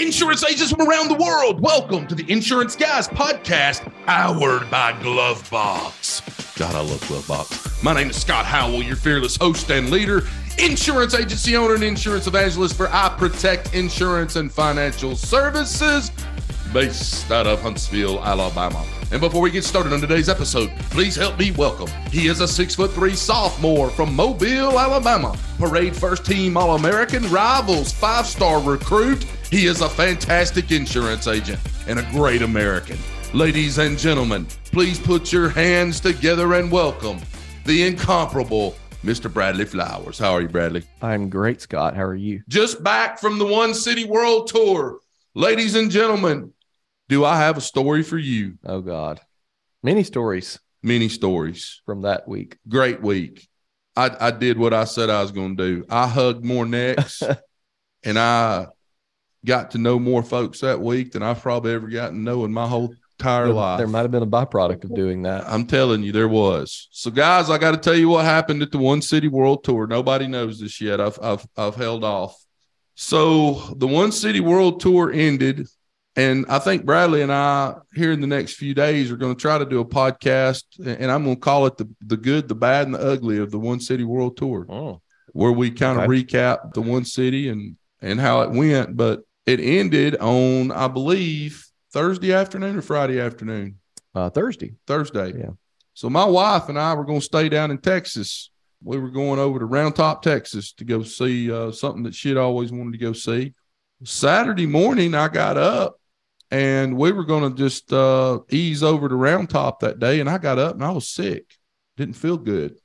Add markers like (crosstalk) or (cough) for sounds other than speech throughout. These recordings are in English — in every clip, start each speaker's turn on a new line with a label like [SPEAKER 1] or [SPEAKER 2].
[SPEAKER 1] Insurance agents from around the world, welcome to the Insurance Guys podcast, powered by Glovebox. God, I love Glovebox. My name is Scott Howell, your fearless host and leader, insurance agency owner and insurance evangelist for I Protect Insurance and Financial Services, based out of Huntsville, Alabama. And before we get started on today's episode, please help me welcome. He is a six foot three sophomore from Mobile, Alabama. Parade first team All American, rivals five star recruit. He is a fantastic insurance agent and a great American. Ladies and gentlemen, please put your hands together and welcome the incomparable Mr. Bradley Flowers. How are you, Bradley?
[SPEAKER 2] I'm great, Scott. How are you?
[SPEAKER 1] Just back from the One City World Tour. Ladies and gentlemen, do I have a story for you?
[SPEAKER 2] Oh God, many stories
[SPEAKER 1] Many stories.
[SPEAKER 2] from that week.
[SPEAKER 1] Great week. I, I did what I said I was going to do. I hugged more necks (laughs) and I got to know more folks that week than I've probably ever gotten to know in my whole entire
[SPEAKER 2] There,
[SPEAKER 1] life.
[SPEAKER 2] there might have been a byproduct of doing that.
[SPEAKER 1] I'm telling you, there was. So, guys, I got to tell you what happened at the One City World Tour. Nobody knows this yet. I've I've I've held off. So the One City World Tour ended, and I think Bradley and I here in the next few days are going to try to do a podcast, and I'm going to call it the the good, the bad, and the ugly of the One City World Tour
[SPEAKER 2] Oh,
[SPEAKER 1] where we kind of
[SPEAKER 2] Okay.
[SPEAKER 1] recap the one city and and how it went. But it ended on, I believe, Thursday afternoon or Friday afternoon.
[SPEAKER 2] uh, Thursday.
[SPEAKER 1] Thursday.
[SPEAKER 2] Yeah.
[SPEAKER 1] So my wife and I were going to stay down in Texas. We were going over to Round Top, Texas to go see uh, something that she'd always wanted to go see. Saturday morning, I got up and we were going to just uh, ease over to Round Top that day. And I got up and I was sick, didn't feel good.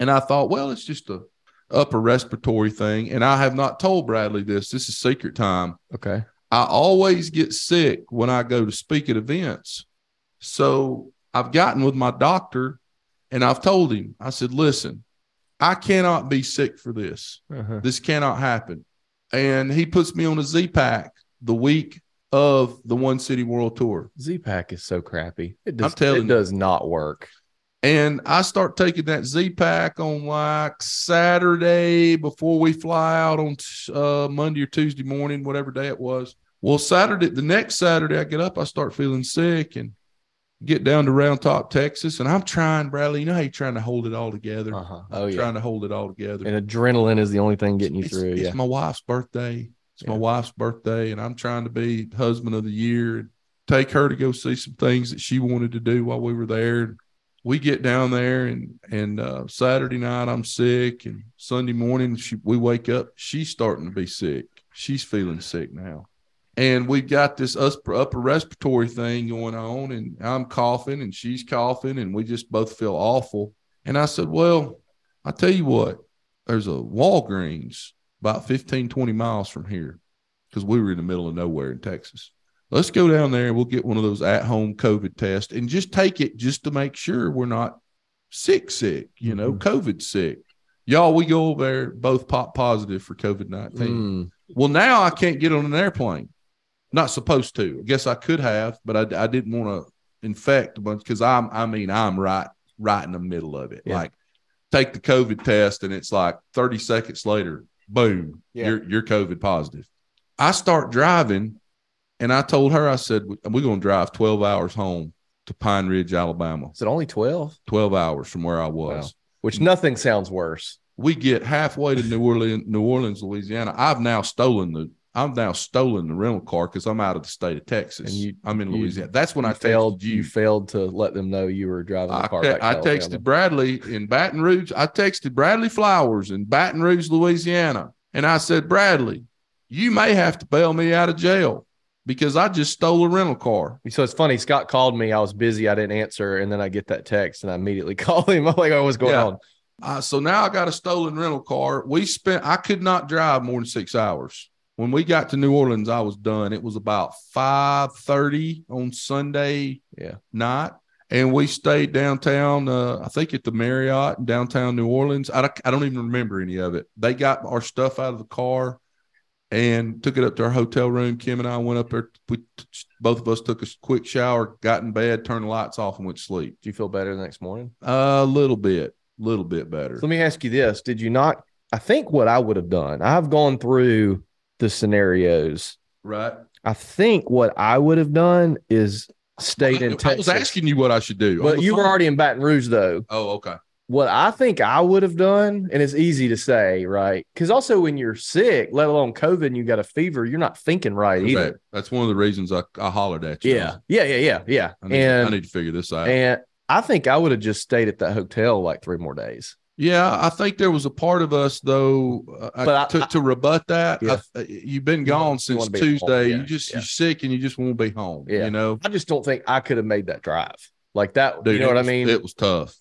[SPEAKER 1] And I thought, well, it's just a upper respiratory thing. And I have not told Bradley this. This is secret time.
[SPEAKER 2] Okay.
[SPEAKER 1] I always get sick when I go to speak at events. So I've gotten with my doctor and I've told him, I said, listen, I cannot be sick for this.
[SPEAKER 2] Uh-huh.
[SPEAKER 1] This cannot happen. And he puts me on a Z pack the week of the One City World Tour.
[SPEAKER 2] Z Pack is so crappy. It does,
[SPEAKER 1] telling
[SPEAKER 2] it
[SPEAKER 1] you.
[SPEAKER 2] does not work.
[SPEAKER 1] And I start taking that Z pack on like Saturday before we fly out on uh, Monday or Tuesday morning, whatever day it was. Well, Saturday, the next Saturday, I get up, I start feeling sick and get down to Round Top, Texas. And I'm trying, Bradley, you know how you're trying to hold it all together?
[SPEAKER 2] Uh-huh. Oh yeah.
[SPEAKER 1] Trying to hold it all together.
[SPEAKER 2] And adrenaline is the only thing getting you
[SPEAKER 1] it's,
[SPEAKER 2] through.
[SPEAKER 1] it's
[SPEAKER 2] Yeah.
[SPEAKER 1] my wife's birthday. It's my
[SPEAKER 2] Yeah.
[SPEAKER 1] wife's birthday, and I'm trying to be husband of the year and take her to go see some things that she wanted to do while we were there. And We get down there, and and uh, Saturday night I'm sick, and Sunday morning she, we wake up, she's starting to be sick. She's feeling sick now, and we've got this us- upper respiratory thing going on, and I'm coughing, and she's coughing, and we just both feel awful. And I said, well, I tell you what, there's a Walgreens about 15, 20 miles from here because we were in the middle of nowhere in Texas. Let's go down there and we'll get one of those at home COVID tests and just take it just to make sure we're not sick, sick, you know,
[SPEAKER 2] Mhm.
[SPEAKER 1] COVID sick. Y'all, we go over there, both pop positive for COVID 19.
[SPEAKER 2] Mm,
[SPEAKER 1] Well, now I can't get on an airplane. Not supposed to. I guess I could have, but I, I didn't want to infect a bunch because I'm, I mean, I'm right, right in the middle of it.
[SPEAKER 2] Yeah.
[SPEAKER 1] Like, take the COVID test, and it's like 30 seconds later, boom,
[SPEAKER 2] Yeah.
[SPEAKER 1] you're you're COVID positive. I start driving, and I told her, I said, we're going to drive 12 hours home to Pine Ridge, Alabama.
[SPEAKER 2] is it only twelve?
[SPEAKER 1] 12 hours from where I was.
[SPEAKER 2] Wow. Which nothing sounds worse.
[SPEAKER 1] We get halfway to New Orleans, New Orleans, Louisiana. I've now stolen the I've now stolen the rental car because I'm out of the state of Texas.
[SPEAKER 2] And you-
[SPEAKER 1] I'm in
[SPEAKER 2] you-
[SPEAKER 1] Louisiana. That's when
[SPEAKER 2] you
[SPEAKER 1] I
[SPEAKER 2] failed. You.
[SPEAKER 1] you.
[SPEAKER 2] failed to let them know you were driving the
[SPEAKER 1] I,
[SPEAKER 2] car.
[SPEAKER 1] te-
[SPEAKER 2] back
[SPEAKER 1] I texted Bradley in Baton Rouge. I texted Bradley Flowers in Baton Rouge, Louisiana, and I said, Bradley, you may have to bail me out of jail because I just stole a rental car.
[SPEAKER 2] So it's funny. Scott called me. I was busy. I didn't answer, and then I get that text, and I immediately (laughs) call him. I'm like, "Oh, what's going
[SPEAKER 1] Yeah.
[SPEAKER 2] on?"
[SPEAKER 1] Uh, so now I got a stolen rental car. We spent, I could not drive more than six hours. When we got to New Orleans, I was done. It was about 5.30 on Sunday
[SPEAKER 2] Yeah.
[SPEAKER 1] night. And we stayed downtown, uh, I think at the Marriott in downtown New Orleans. I don't, I don't even remember any of it. They got our stuff out of the car and took it up to our hotel room. Kim and I went up there. We both of us took a quick shower, got in bed, turned the lights off, and went to sleep.
[SPEAKER 2] Do you feel better the next morning?
[SPEAKER 1] A little bit, little bit better.
[SPEAKER 2] So let me ask you this: Did you not? I think what I would have done. I've gone through the scenarios
[SPEAKER 1] Right.
[SPEAKER 2] I think what I would have done is stayed in
[SPEAKER 1] I, I was asking you what I should do.
[SPEAKER 2] but you were already in Baton Rouge though.
[SPEAKER 1] Oh, okay.
[SPEAKER 2] What I think I would have done, and it's easy to say, right? Because also when you're sick, let alone COVID, and you got a fever, you're not thinking right either.
[SPEAKER 1] That's one of the reasons I, I hollered at you.
[SPEAKER 2] Yeah, yeah, yeah, yeah, yeah.
[SPEAKER 1] I need,
[SPEAKER 2] and
[SPEAKER 1] I need to figure this out.
[SPEAKER 2] and I think I would have just stayed at that hotel like three more days.
[SPEAKER 1] Yeah, I think there was a part of us though. Uh,
[SPEAKER 2] But I-
[SPEAKER 1] to, to rebut that,
[SPEAKER 2] Yeah.
[SPEAKER 1] I, uh, you've been gone
[SPEAKER 2] you
[SPEAKER 1] since. Tuesday.
[SPEAKER 2] Yeah,
[SPEAKER 1] You just
[SPEAKER 2] yeah.
[SPEAKER 1] you're sick and you just want to be home.
[SPEAKER 2] Yeah.
[SPEAKER 1] You know,
[SPEAKER 2] I just don't think I could have made that drive like that.
[SPEAKER 1] Dude,
[SPEAKER 2] you know what I mean?
[SPEAKER 1] It was tough.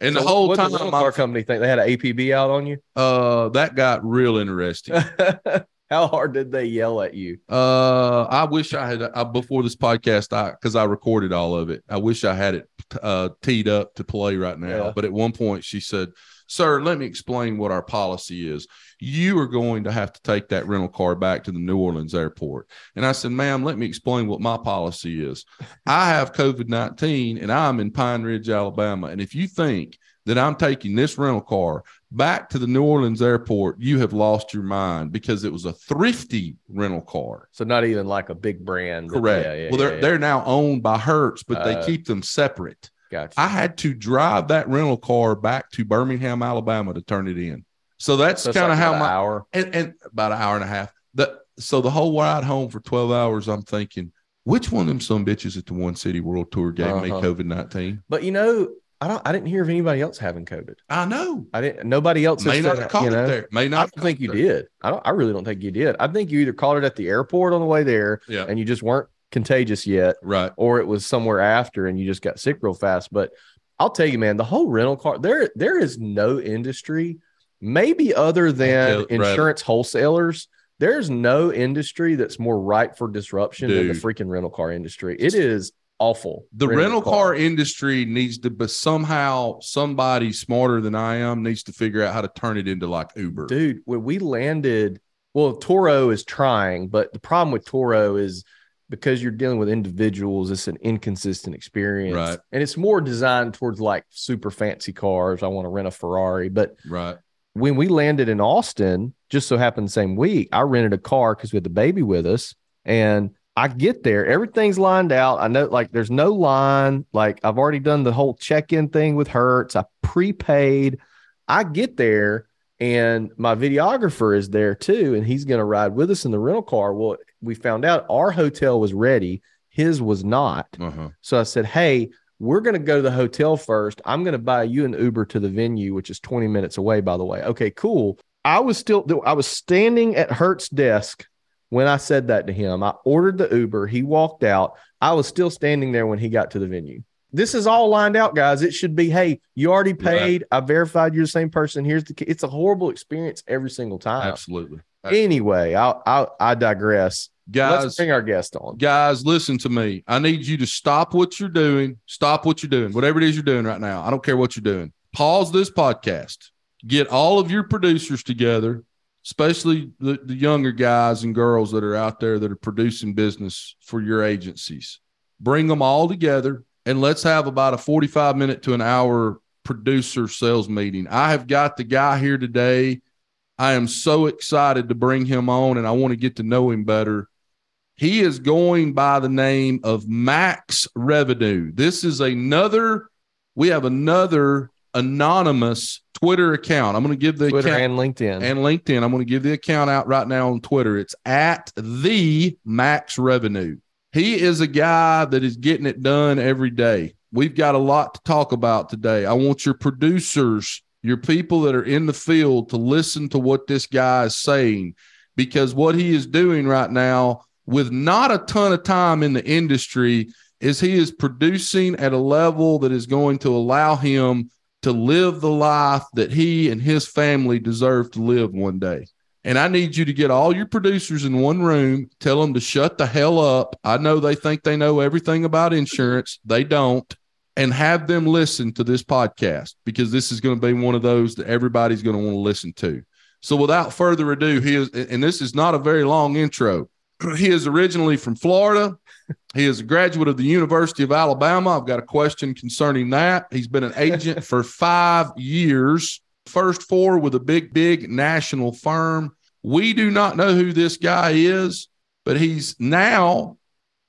[SPEAKER 1] And
[SPEAKER 2] So
[SPEAKER 1] the whole
[SPEAKER 2] what
[SPEAKER 1] time,
[SPEAKER 2] the rental car company think they had an APB out on you.
[SPEAKER 1] uh, that got real interesting. (laughs)
[SPEAKER 2] How hard did they yell at you?
[SPEAKER 1] Uh, I wish I had uh, before this podcast, I because I recorded all of it. I wish I had it uh, teed up to play right now.
[SPEAKER 2] Yeah.
[SPEAKER 1] But at one point, she said, "Sir, let me explain what our policy is. You are going to have to take that rental car back to the New Orleans airport." And I said, "Ma'am, let me explain what my policy is. I have COVID nineteen, and I'm in Pine Ridge, Alabama. And if you think that I'm taking this rental car back to the New Orleans airport, you have lost your mind because it was a thrifty rental car."
[SPEAKER 2] So not even like a big brand.
[SPEAKER 1] Correct.
[SPEAKER 2] Yeah, yeah,
[SPEAKER 1] well, they're
[SPEAKER 2] yeah,
[SPEAKER 1] they're now owned by Hertz, but they
[SPEAKER 2] Uh,
[SPEAKER 1] keep them separate.
[SPEAKER 2] Gotcha.
[SPEAKER 1] I had to drive that rental car back to Birmingham, Alabama, to turn it in. So that's
[SPEAKER 2] So
[SPEAKER 1] kind of
[SPEAKER 2] like
[SPEAKER 1] how my
[SPEAKER 2] hour.
[SPEAKER 1] and, and about an hour and a half. The so the whole ride home for twelve hours, I'm thinking, which one of them some bitches at the One City World Tour gave me
[SPEAKER 2] Uh-huh.
[SPEAKER 1] COVID nineteen?
[SPEAKER 2] But you know, I don't. I didn't hear of anybody else having COVID.
[SPEAKER 1] I know.
[SPEAKER 2] I didn't. Nobody else
[SPEAKER 1] May
[SPEAKER 2] has
[SPEAKER 1] not have caught
[SPEAKER 2] you know?
[SPEAKER 1] it there. May not.
[SPEAKER 2] I don't think you
[SPEAKER 1] there.
[SPEAKER 2] did. I don't. I really don't think you did. I think you either caught it at the airport on the way there,
[SPEAKER 1] Yeah.
[SPEAKER 2] and you just weren't contagious yet,
[SPEAKER 1] Right.
[SPEAKER 2] or it was somewhere after and you just got sick real fast. But I'll tell you, man, the whole rental car there there is no industry, maybe other than
[SPEAKER 1] right.
[SPEAKER 2] insurance wholesalers. There's no industry that's more ripe for disruption than the freaking rental car industry. It is awful.
[SPEAKER 1] The
[SPEAKER 2] renting a
[SPEAKER 1] rental car industry needs to, but somehow somebody smarter than I am needs to figure out how to turn it into like Uber.
[SPEAKER 2] dude. When we landed, well, Turo is trying, but the problem with Turo is because you're dealing with individuals, it's an inconsistent experience,
[SPEAKER 1] Right.
[SPEAKER 2] and it's more designed towards like super fancy cars. I want to rent a Ferrari, but
[SPEAKER 1] Right.
[SPEAKER 2] when we landed in Austin, just so happened the same week, I rented a car because we had the baby with us. And I get there, everything's lined out. I know like there's no line. Like I've already done the whole check-in thing with Hertz. I prepaid. I get there and my videographer is there too, and he's gonna ride with us in the rental car. Well, we found out our hotel was ready, his was not.
[SPEAKER 1] Uh-huh.
[SPEAKER 2] So I said, Hey, we're going to go to the hotel first. I'm going to buy you an Uber to the venue, which is 20 minutes away, by the way. Okay, cool. I was still, I was standing at Hertz desk when I said that to him. I ordered the Uber. He walked out. I was still standing there when he got to the venue. This is all lined out, guys. It should be, hey, you already paid. I verified you're the same person. Here's the key. It's a horrible experience every single time.
[SPEAKER 1] Absolutely.
[SPEAKER 2] Anyway, I, I, I digress. Let's
[SPEAKER 1] Guys,
[SPEAKER 2] bring our guest on.
[SPEAKER 1] guys, listen to me. I need you to stop what you're doing. Stop what you're doing, whatever it is you're doing right now. I don't care what you're doing. Pause this podcast. Get all of your producers together, especially the, the younger guys and girls that are out there that are producing business for your agencies. Bring them all together and let's have about a 45 minute to an hour producer sales meeting. I have got the guy here today. I am so excited to bring him on and I want to get to know him better. He is going by the name of Max Revenue. This is another, we have another anonymous Twitter account. I'm going to give the
[SPEAKER 2] Twitter
[SPEAKER 1] account
[SPEAKER 2] and LinkedIn.
[SPEAKER 1] and LinkedIn. I'm going to give the account out right now on Twitter. It's at the Max Revenue. He is a guy that is getting it done every day. We've got a lot to talk about today. I want your producers, your people that are in the field to listen to what this guy is saying because what he is doing right now with not a ton of time in the industry is he is producing at a level that is going to allow him to live the life that he and his family deserve to live one day. And I need you to get all your producers in one room, tell them to shut the hell up. I know they think they know everything about insurance, they don't, and have them listen to this podcast because this is going to be one of those that everybody's going to want to listen to. So without further ado, he is, and this is not a very long intro. (clears throat) He is originally from Florida. He is a graduate of the University of Alabama. I've got a question concerning that. He's been an agent (laughs) for five years, first four with a big, big national firm. We do not know who this guy is. but he's now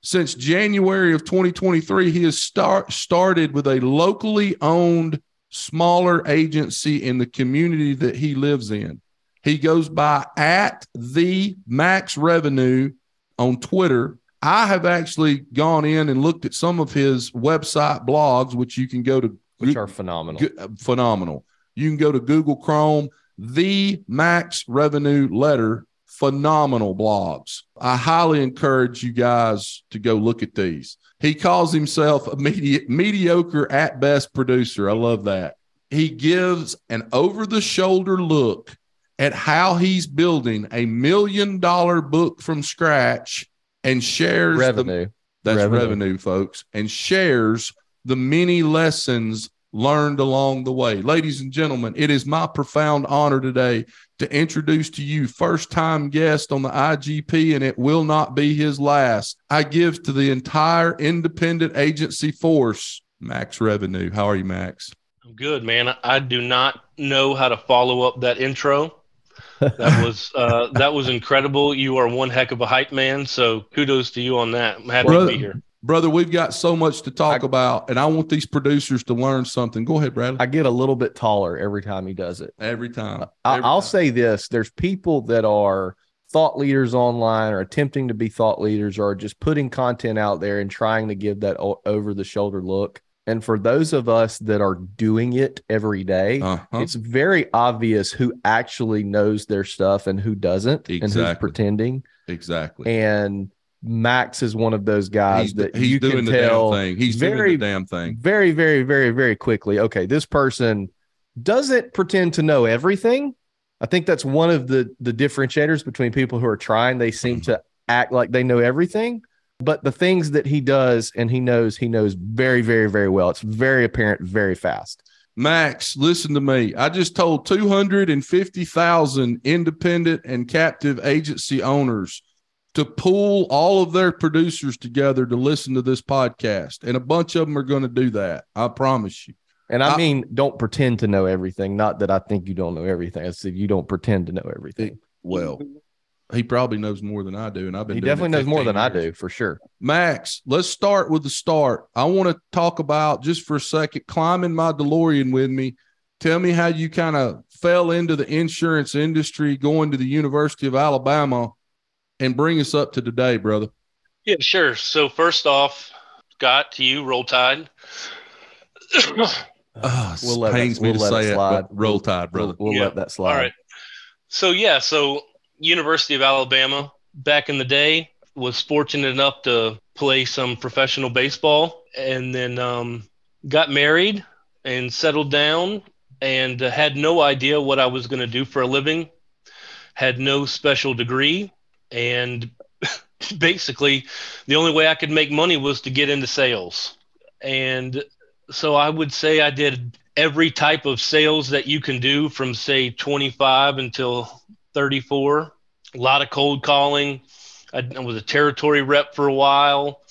[SPEAKER 1] since January of 2023, he has start, started with a locally owned smaller agency in the community that he lives in. He goes by at the max revenue on Twitter. I have actually gone in and looked at some of his website blogs, which you can go to,
[SPEAKER 2] which are phenomenal.
[SPEAKER 1] Phenomenal. You can go to Google Chrome, the max revenue letter phenomenal blogs. I highly encourage you guys to go look at these. He calls himself a medi- mediocre at best producer. I love that. He gives an over the shoulder look at how he's building a million dollar book from scratch and shares
[SPEAKER 2] revenue.
[SPEAKER 1] The, that's revenue. revenue, folks, and shares the many lessons learned along the way. Ladies and gentlemen, it is my profound honor today to introduce to you first time guest on the IGP, and it will not be his last. I give to the entire independent agency force, Max Revenue. How are you, Max?
[SPEAKER 3] I'm good, man. I do not know how to follow up that intro. That was uh, that was incredible. You are one heck of a hype man. So kudos to you on that. I'm happy to be here
[SPEAKER 1] brother, we've got so much to talk I, about, and I want these producers to learn something. Go ahead, Bradley.
[SPEAKER 2] I get a little bit taller every time he does it.
[SPEAKER 1] Every time.
[SPEAKER 2] Every I, will say this: there's people that are thought leaders online, or attempting to be thought leaders, or just putting content out there and trying to give that o- over the shoulder look. And for those of us that are doing it every day, uh-huh. it's very obvious who actually knows their stuff and who doesn't, exactly. and who's pretending.
[SPEAKER 1] Exactly.
[SPEAKER 2] And Max is one of those guys
[SPEAKER 1] he's,
[SPEAKER 2] that
[SPEAKER 1] he's
[SPEAKER 2] you
[SPEAKER 1] doing
[SPEAKER 2] can
[SPEAKER 1] the
[SPEAKER 2] tell
[SPEAKER 1] damn thing. He's very, doing the damn thing.
[SPEAKER 2] Very, very, very, very quickly. Okay, this person doesn't pretend to know everything. I think that's one of the the differentiators between people who are trying. They seem to act like they know everything, but the things that he does and he knows, he knows very, very, very well. It's very apparent, very fast.
[SPEAKER 1] Max, listen to me. I just told 250,000 independent and captive agency owners to pull all of their producers together to listen to this podcast. And a bunch of them are going to do that. I promise you.
[SPEAKER 2] And I, I, mean, don't pretend to know everything. Not that I think you don't know everything. I said you don't pretend to know everything.
[SPEAKER 1] well, he probably knows more than I do, and I've been.
[SPEAKER 2] He definitely knows more than
[SPEAKER 1] years.
[SPEAKER 2] I do for sure.
[SPEAKER 1] Max, let's start with the start. I want to talk about just for a second climbing my DeLorean with me. Tell me how you kind of fell into the insurance industry, going to the University of Alabama, and bring us up to today, brother.
[SPEAKER 3] Yeah, sure. So first off, Scott, to you, roll tide. (coughs)
[SPEAKER 1] oh, we'll let pains me we'll to say it, it roll tide, brother.
[SPEAKER 2] We'll, we'll
[SPEAKER 3] yeah.
[SPEAKER 2] let that slide.
[SPEAKER 3] All right. So yeah, so University of Alabama back in the day was fortunate enough to play some professional baseball, and then um, got married and settled down, and uh, had no idea what I was going to do for a living. Had no special degree, and (laughs) basically the only way I could make money was to get into sales. And so I would say I did every type of sales that you can do from say 25 until 34. A lot of cold calling. I, was a territory rep for a while.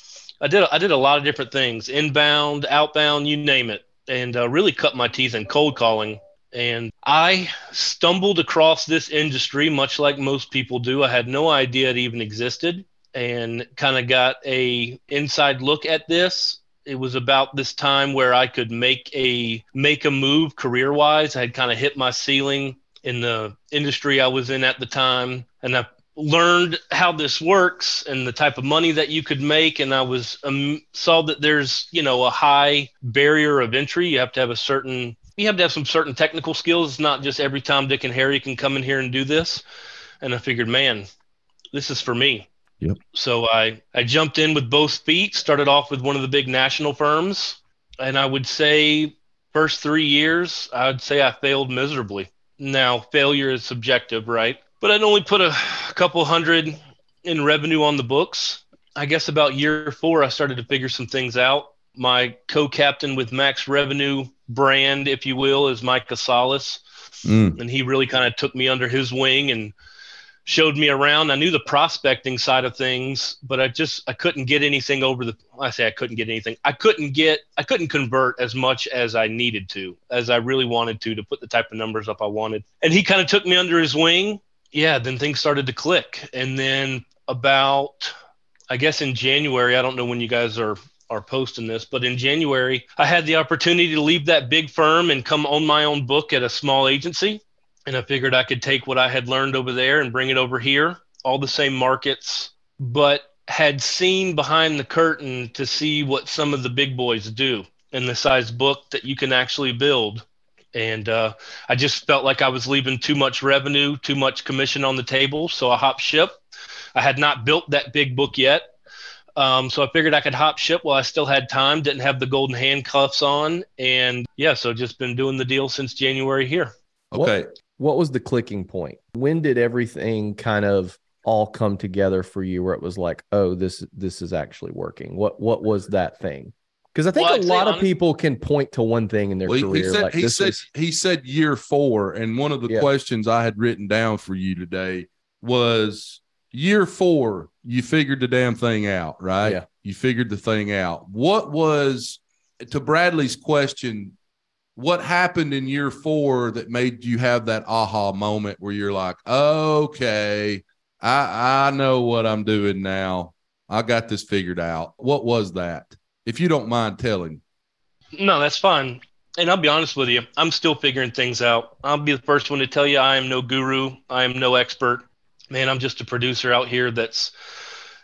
[SPEAKER 3] I did I did a lot of different things, inbound, outbound, you name it, and uh, really cut my teeth in cold calling and I stumbled across this industry much like most people do. I had no idea it even existed and kind of got a inside look at this. It was about this time where I could make a make a move career wise. I had kind of hit my ceiling in the industry I was in at the time and I learned how this works and the type of money that you could make and i was um, saw that there's you know a high barrier of entry you have to have a certain you have to have some certain technical skills. It's not just every Tom, Dick, and Harry can come in here and do this. And I figured, man, this is for me.
[SPEAKER 1] Yep.
[SPEAKER 3] So I, I jumped in with both feet, started off with one of the big national firms. And I would say, first three years, I would say I failed miserably. Now, failure is subjective, right? But I'd only put a couple hundred in revenue on the books. I guess about year four, I started to figure some things out. My co captain with Max Revenue brand, if you will, is Mike Casales. Mm. And he really kind of took me under his wing and showed me around. I knew the prospecting side of things, but I just I couldn't get anything over the I say I couldn't get anything. I couldn't get I couldn't convert as much as I needed to, as I really wanted to to put the type of numbers up I wanted. And he kind of took me under his wing. Yeah, then things started to click. And then about, I guess in January, I don't know when you guys are are posting this, but in January, I had the opportunity to leave that big firm and come own my own book at a small agency. And I figured I could take what I had learned over there and bring it over here, all the same markets, but had seen behind the curtain to see what some of the big boys do and the size book that you can actually build. And uh, I just felt like I was leaving too much revenue, too much commission on the table. So I hopped ship. I had not built that big book yet. Um, so I figured I could hop ship while I still had time, didn't have the golden handcuffs on. And yeah, so just been doing the deal since January here.
[SPEAKER 1] Okay.
[SPEAKER 2] What, what was the clicking point? When did everything kind of all come together for you where it was like, oh, this this is actually working? What what was that thing? Because I think
[SPEAKER 3] Well,
[SPEAKER 2] a
[SPEAKER 3] I'd
[SPEAKER 2] lot of people can point to one thing in their
[SPEAKER 1] Well, he-
[SPEAKER 2] career.
[SPEAKER 1] he said
[SPEAKER 2] like
[SPEAKER 1] he
[SPEAKER 2] this
[SPEAKER 1] said
[SPEAKER 2] was-
[SPEAKER 1] he said year four, and one of the
[SPEAKER 2] Yeah.
[SPEAKER 1] questions I had written down for you today was year four. You figured the damn thing out, right?
[SPEAKER 2] Yeah.
[SPEAKER 1] You figured the thing out. What was to Bradley's question? What happened in year four that made you have that aha moment where you're like, okay, I I know what I'm doing now. I got this figured out. What was that? If you don't mind telling.
[SPEAKER 3] No, that's fine. And I'll be honest with you, I'm still figuring things out. I'll be the first one to tell you I am no guru, I am no expert. Man, I'm just a producer out here that's,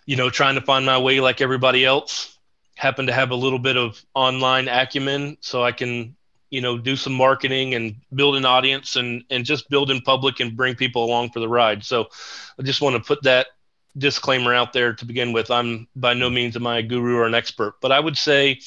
[SPEAKER 3] you know, trying to find my way like everybody else. Happen to have a little bit of online acumen so I can, you know, do some marketing and build an audience and and just build in public and bring people along for the ride. So I just want to put that disclaimer out there to begin with. I'm by no means am I a guru or an expert, but I would say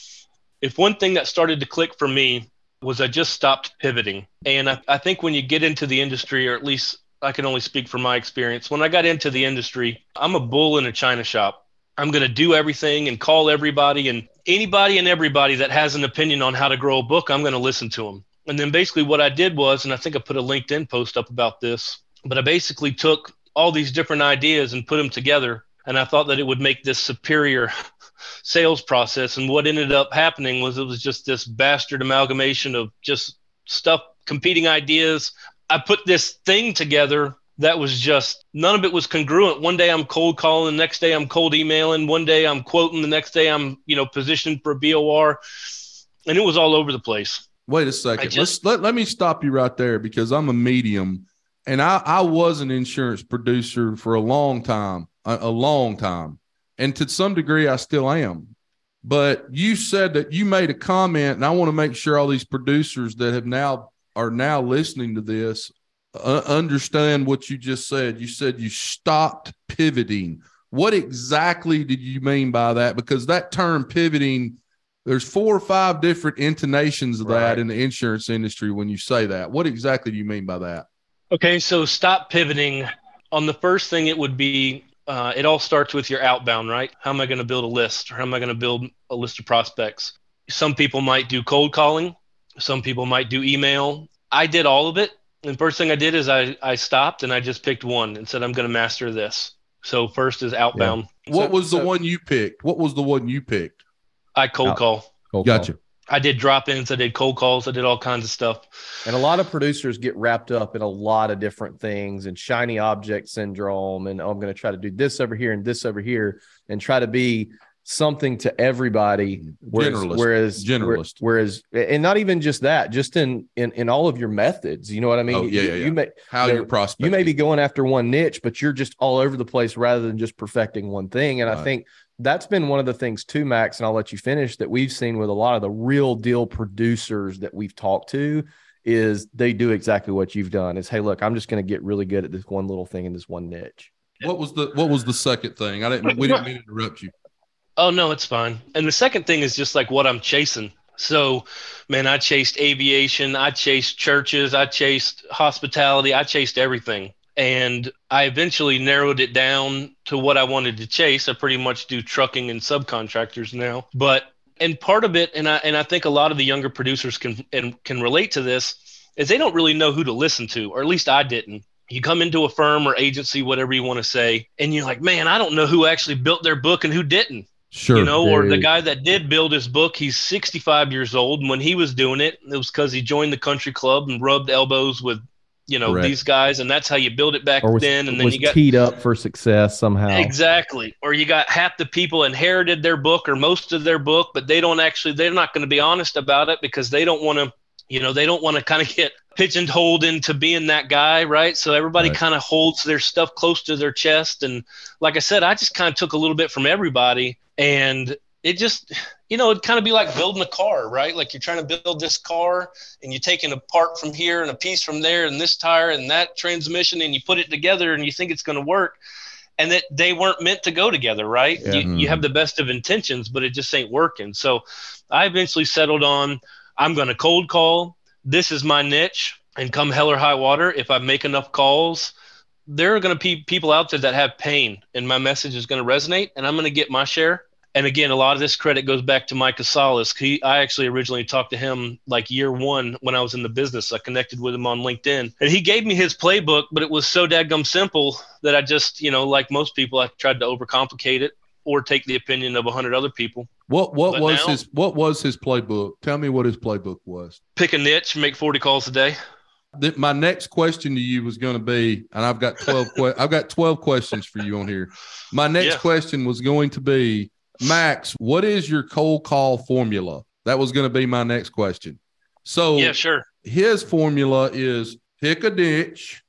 [SPEAKER 3] if one thing that started to click for me was I just stopped pivoting. And I, I think when you get into the industry, or at least I can only speak from my experience, when I got into the industry, I'm a bull in a china shop. I'm going to do everything and call everybody and anybody and everybody that has an opinion on how to grow a book, I'm going to listen to them. And then basically what I did was, and I think I put a LinkedIn post up about this, but I basically took all these different ideas and put them together. And I thought that it would make this superior (laughs) sales process. And what ended up happening was it was just this bastard amalgamation of just stuff, competing ideas. I put this thing together that was just none of it was congruent. One day I'm cold calling, the next day I'm cold emailing, one day I'm quoting, the next day I'm, you know, positioned for BOR. And it was all over the place.
[SPEAKER 1] Wait a second.
[SPEAKER 3] just-
[SPEAKER 1] Let's let, let me stop you right there because I'm a medium and I, I was an insurance producer for a long time, a, a long time. And to some degree, I still am. But you said that you made a comment, and I want to make sure all these producers that have now are now listening to this uh, understand what you just said. You said you stopped pivoting. What exactly did you mean by that? Because that term pivoting, there's four or five different intonations of that
[SPEAKER 2] Right.
[SPEAKER 1] in the insurance industry when you say that. What exactly do you mean by that?
[SPEAKER 3] Okay, so stop pivoting. On the first thing, it would be uh, it all starts with your outbound, right? How am I going to build a list, or how am I going to build a list of prospects? Some people might do cold calling, some people might do email. I did all of it. And first thing I did is I, I stopped and I just picked one and said, I'm going to master this. So first is outbound.
[SPEAKER 1] What
[SPEAKER 2] So-
[SPEAKER 1] was the
[SPEAKER 2] so-
[SPEAKER 1] one you picked? What was the one you picked?
[SPEAKER 3] I cold
[SPEAKER 2] Out-
[SPEAKER 3] call.
[SPEAKER 2] Cold call.
[SPEAKER 1] Gotcha.
[SPEAKER 3] I did drop ins, I did cold calls, I did all kinds of stuff.
[SPEAKER 2] And a lot of producers get wrapped up in a lot of different things and shiny object syndrome. And oh, I'm going to try to do this over here and this over here and try to be something to everybody. Whereas,
[SPEAKER 1] Generalist.
[SPEAKER 2] whereas,
[SPEAKER 1] Generalist.
[SPEAKER 2] Whereas, and not even just that, just in in in all of your methods. You know what I mean?
[SPEAKER 1] Oh, yeah,
[SPEAKER 2] you,
[SPEAKER 1] yeah,
[SPEAKER 2] you may
[SPEAKER 1] How
[SPEAKER 2] There-
[SPEAKER 1] your prospect?
[SPEAKER 2] you may be going after one niche, but you're just all over the place rather than just perfecting one thing. And
[SPEAKER 1] Right.
[SPEAKER 2] I think that's been one of the things too, Max, and I'll let you finish that we've seen with a lot of the real deal producers that we've talked to is they do exactly what you've done is, Hey, look, I'm just going to get really good at this one little thing in this one niche.
[SPEAKER 1] What was the What was the second thing? I didn't. We didn't mean to interrupt you.
[SPEAKER 3] Oh no, it's fine. And the second thing is just like what I'm chasing. So, man, I chased aviation, I chased churches, I chased hospitality, I chased everything. And I eventually narrowed it down to what I wanted to chase. I pretty much do trucking and subcontractors now. But and part of it, and I and I think a lot of the younger producers can and can relate to this, is they don't really know who to listen to, or at least I didn't. You come into a firm or agency, whatever you want to say, and you're like, man, I don't know who actually built their book and who didn't
[SPEAKER 1] Sure.
[SPEAKER 3] you know, or the guy that did build his book, he's 65 years old. And when he was doing it, it was because he joined the country club and rubbed elbows with you know
[SPEAKER 2] Correct.
[SPEAKER 3] these guys, and that's how you build it back
[SPEAKER 2] was,
[SPEAKER 3] then. And then you got
[SPEAKER 2] teed up for success somehow.
[SPEAKER 3] Exactly. Or you got half the people inherited their book or most of their book, but they don't actually, they're not going to be honest about it because they don't want to, you know, they don't want to (laughs) kind of get pigeonholed into being that guy, right? So everybody
[SPEAKER 2] Right.
[SPEAKER 3] kind of holds their stuff close to their chest. And like I said, I just kind of took a little bit from everybody and it just, you know, it'd kind of be like building a car, right? Like you're trying to build this car and you're taking a part from here and a piece from there and this tire and that transmission and you put it together and you think it's going to work and that they weren't meant to go together, right?
[SPEAKER 2] Yeah.
[SPEAKER 3] You, you mm-hmm. have the best of intentions, but it just ain't working. So I eventually settled on I'm going to cold call. This is my niche. And come hell or high water, if I make enough calls, there are going to be people out there that have pain, and my message is going to resonate, and I'm going to get my share. And again, a lot of this credit goes back to Mike Casales. He, I actually originally talked to him like year one when I was in the business. I connected with him on LinkedIn, and he gave me his playbook, but it was so dadgum simple that I just, you know, like most people, I tried to overcomplicate it or take the opinion of a hundred other people.
[SPEAKER 1] What what
[SPEAKER 3] But
[SPEAKER 1] was
[SPEAKER 3] now-
[SPEAKER 1] his what was his playbook? Tell me what his playbook was.
[SPEAKER 3] Pick a niche, make 40 calls a day.
[SPEAKER 1] Th- My next question to you was going to be, and I've got twelve. que- I've got twelve questions for you on here. My next (laughs)
[SPEAKER 3] Yeah.
[SPEAKER 1] question was going to be, Max, what is your cold call formula? That was going to be my next question. So
[SPEAKER 3] Yeah, sure.
[SPEAKER 1] his formula is pick a ditch.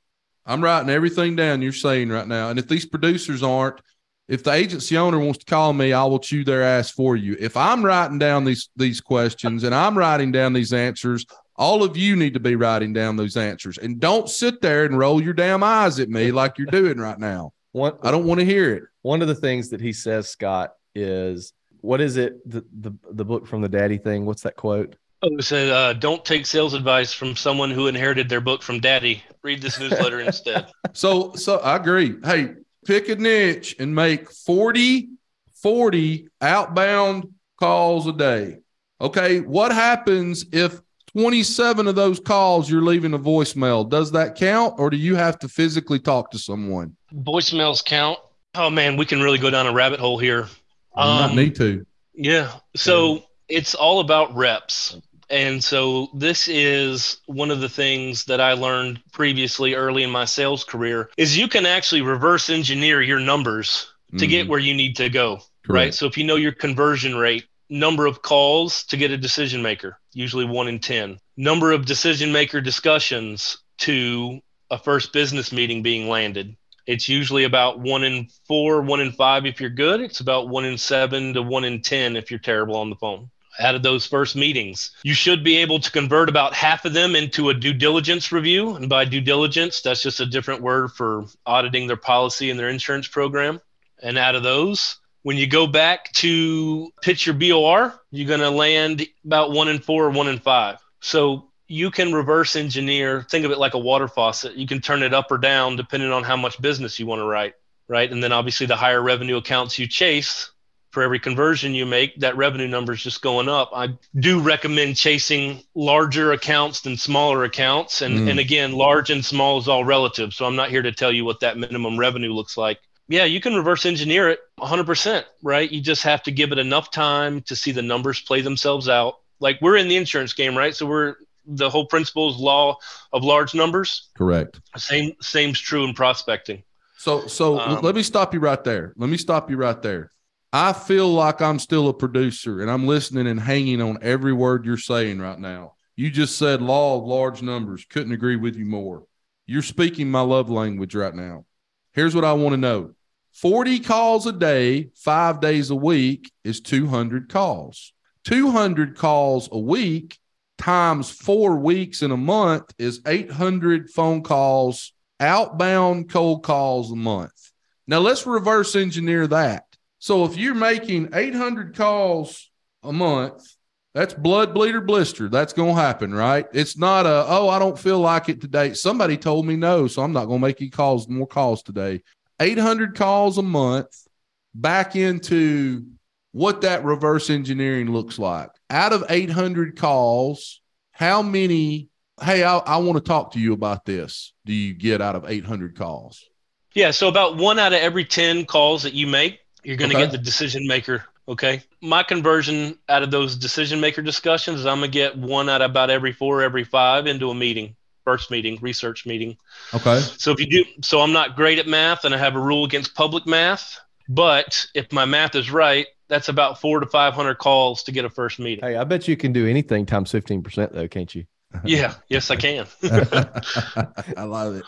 [SPEAKER 1] I'm writing everything down you're saying right now. And if these producers aren't, if the agency owner wants to call me, I will chew their ass for you. If I'm writing down these these questions and I'm writing down these answers, all of you need to be writing down those answers. And don't sit there and roll your damn eyes at me like you're doing right now. (laughs)
[SPEAKER 2] One,
[SPEAKER 1] I don't want to hear it.
[SPEAKER 2] one of the things that he says, Scott, is what is it? The the, the book from the daddy thing. What's that quote?
[SPEAKER 3] Oh, it said, uh, don't take sales advice from someone who inherited their book from daddy. Read this newsletter (laughs) instead.
[SPEAKER 1] So so I agree. Hey, pick a niche and make 40 40 outbound calls a day. Okay, what happens if 27 of those calls you're leaving a voicemail? Does that count or do you have to physically talk to someone?
[SPEAKER 3] Voicemails count. Oh, man, we can really go down a rabbit hole here.
[SPEAKER 1] Not
[SPEAKER 3] Um,
[SPEAKER 1] me too.
[SPEAKER 3] Yeah. So it's all about reps. And so this is one of the things that I learned previously early in my sales career is you can actually reverse engineer your numbers to get
[SPEAKER 1] Mhm.
[SPEAKER 3] where you need to go.
[SPEAKER 1] Correct.
[SPEAKER 3] Right. So if you know your conversion rate, number of calls to get a decision maker, usually one in 10, number of decision maker discussions to a first business meeting being landed. It's usually about one in four, one in five if you're good. It's about one in seven to one in 10 if you're terrible on the phone. Out of those first meetings, you should be able to convert about half of them into a due diligence review. And by due diligence, that's just a different word for auditing their policy and their insurance program. And out of those, when you go back to pitch your BOR, you're going to land about one in four or one in five. So you can reverse engineer, think of it like a water faucet. You can turn it up or down depending on how much business you want to write, right? And then obviously the higher revenue accounts you chase, for every conversion you make, that revenue number is just going up. I do recommend chasing larger accounts than smaller accounts. And,
[SPEAKER 1] Mm.
[SPEAKER 3] and again, large and small is all relative. So I'm not here to tell you what that minimum revenue looks like. Yeah, you can reverse engineer it 100%, right? You just have to give it enough time to see the numbers play themselves out. Like we're in the insurance game, right? So we're the whole principle is law of large numbers.
[SPEAKER 1] Correct.
[SPEAKER 3] Same same's true in prospecting.
[SPEAKER 1] So so
[SPEAKER 3] Um,
[SPEAKER 1] let me stop you right there. Let me stop you right there. I feel like I'm still a producer and I'm listening and hanging on every word you're saying right now. You just said law of large numbers. Couldn't agree with you more. You're speaking my love language right now. Here's what I want to know 40 calls a day, five days a week is 200 calls. 200 calls a week times four weeks in a month is 800 phone calls, outbound cold calls a month. Now let's reverse engineer that. So if you're making 800 calls a month, that's blood bleeder blister. That's going to happen, right? It's not a, oh, I don't feel like it today. Somebody told me no, so I'm not going to make you calls more calls today. 800 calls a month back into what that reverse engineering looks like. Out of 800 calls, how many, hey, I, I want to talk to you about this, do you get out of 800 calls?
[SPEAKER 3] Yeah, so about one out of every 10 calls that you make, you're going to
[SPEAKER 1] Okay.
[SPEAKER 3] get the decision maker. Okay. My conversion out of those decision maker discussions is I'm going to get one out of about every four, every five into a meeting. first meeting, research meeting.
[SPEAKER 1] Okay.
[SPEAKER 3] So if you do, so I'm not great at math, and I have a rule against public math. But if my math is right, that's about four to five hundred calls to get a first meeting.
[SPEAKER 2] Hey, I bet you can do anything times fifteen percent though, can't you? (laughs)
[SPEAKER 3] Yeah, yes, I can. (laughs)
[SPEAKER 1] I love it.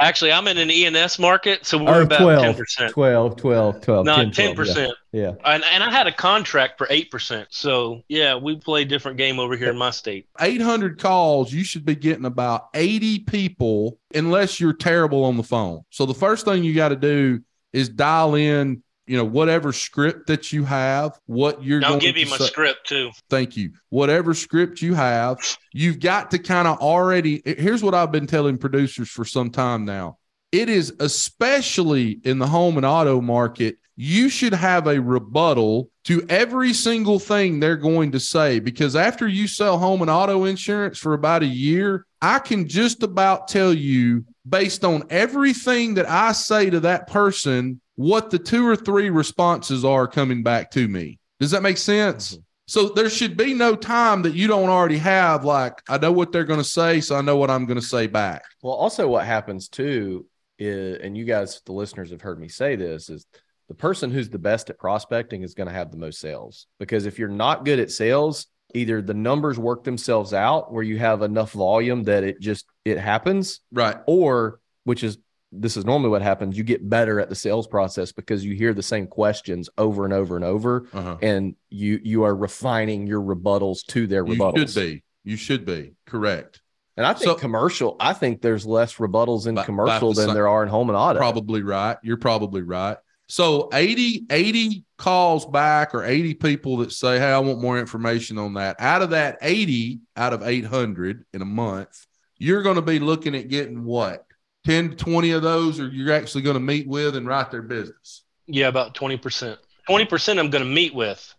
[SPEAKER 3] Actually, I'm in an E&S market, so we're
[SPEAKER 2] Or
[SPEAKER 3] about
[SPEAKER 2] 12.
[SPEAKER 3] ten percent.
[SPEAKER 2] 12, 12, 12.
[SPEAKER 3] No,
[SPEAKER 2] 10,
[SPEAKER 3] ten
[SPEAKER 2] 12,
[SPEAKER 3] percent.
[SPEAKER 2] Yeah.
[SPEAKER 3] And, and I had a contract for eight percent. So yeah, we play a different game over here in my state.
[SPEAKER 1] 800 calls, you should be getting about 80 people unless you're terrible on the phone. So the first thing you got to do is dial in, you know, whatever script that you have, what you're
[SPEAKER 3] I'll give
[SPEAKER 1] to
[SPEAKER 3] you my
[SPEAKER 1] say-
[SPEAKER 3] script too.
[SPEAKER 1] Thank you. Whatever script you have, you've got to kind of already. Here's what I've been telling producers for some time now. It is especially in the home and auto market, you should have a rebuttal to every single thing they're going to say because after you sell home and auto insurance for about a year, I can just about tell you based on everything that I say to that person what the two or three responses are coming back to me. Does that make sense? Mm-hmm. So there should be no time that you don't already have. Like, I know what they're going to say, so I know what I'm going to say back.
[SPEAKER 2] Well, also what happens too is, and you guys, the listeners, have heard me say this, is the person who's the best at prospecting is going to have the most sales. Because if you're not good at sales, either the numbers work themselves out where you have enough volume that it just it happens,
[SPEAKER 1] Right.
[SPEAKER 2] or which is this is normally what happens, you get better at the sales process because you hear the same questions over and over and over,
[SPEAKER 1] Uh-huh.
[SPEAKER 2] and you you are refining your rebuttals to their
[SPEAKER 1] You
[SPEAKER 2] rebuttals.
[SPEAKER 1] should be. You should be. Correct.
[SPEAKER 2] And I think
[SPEAKER 1] So-
[SPEAKER 2] commercial, I think there's less rebuttals in
[SPEAKER 1] About-
[SPEAKER 2] commercial
[SPEAKER 1] about the
[SPEAKER 2] than
[SPEAKER 1] same-
[SPEAKER 2] there are in home and auto.
[SPEAKER 1] Probably right. You're probably right. So 80, 80 calls back or 80 people that say, Hey, I want more information on that. Out of that 80 out of 800 in a month, you're going to be looking at getting what? 10 to 20 of those, are you're actually going to meet with and write their business.
[SPEAKER 3] Yeah, about twenty percent. Twenty percent I'm going to meet with.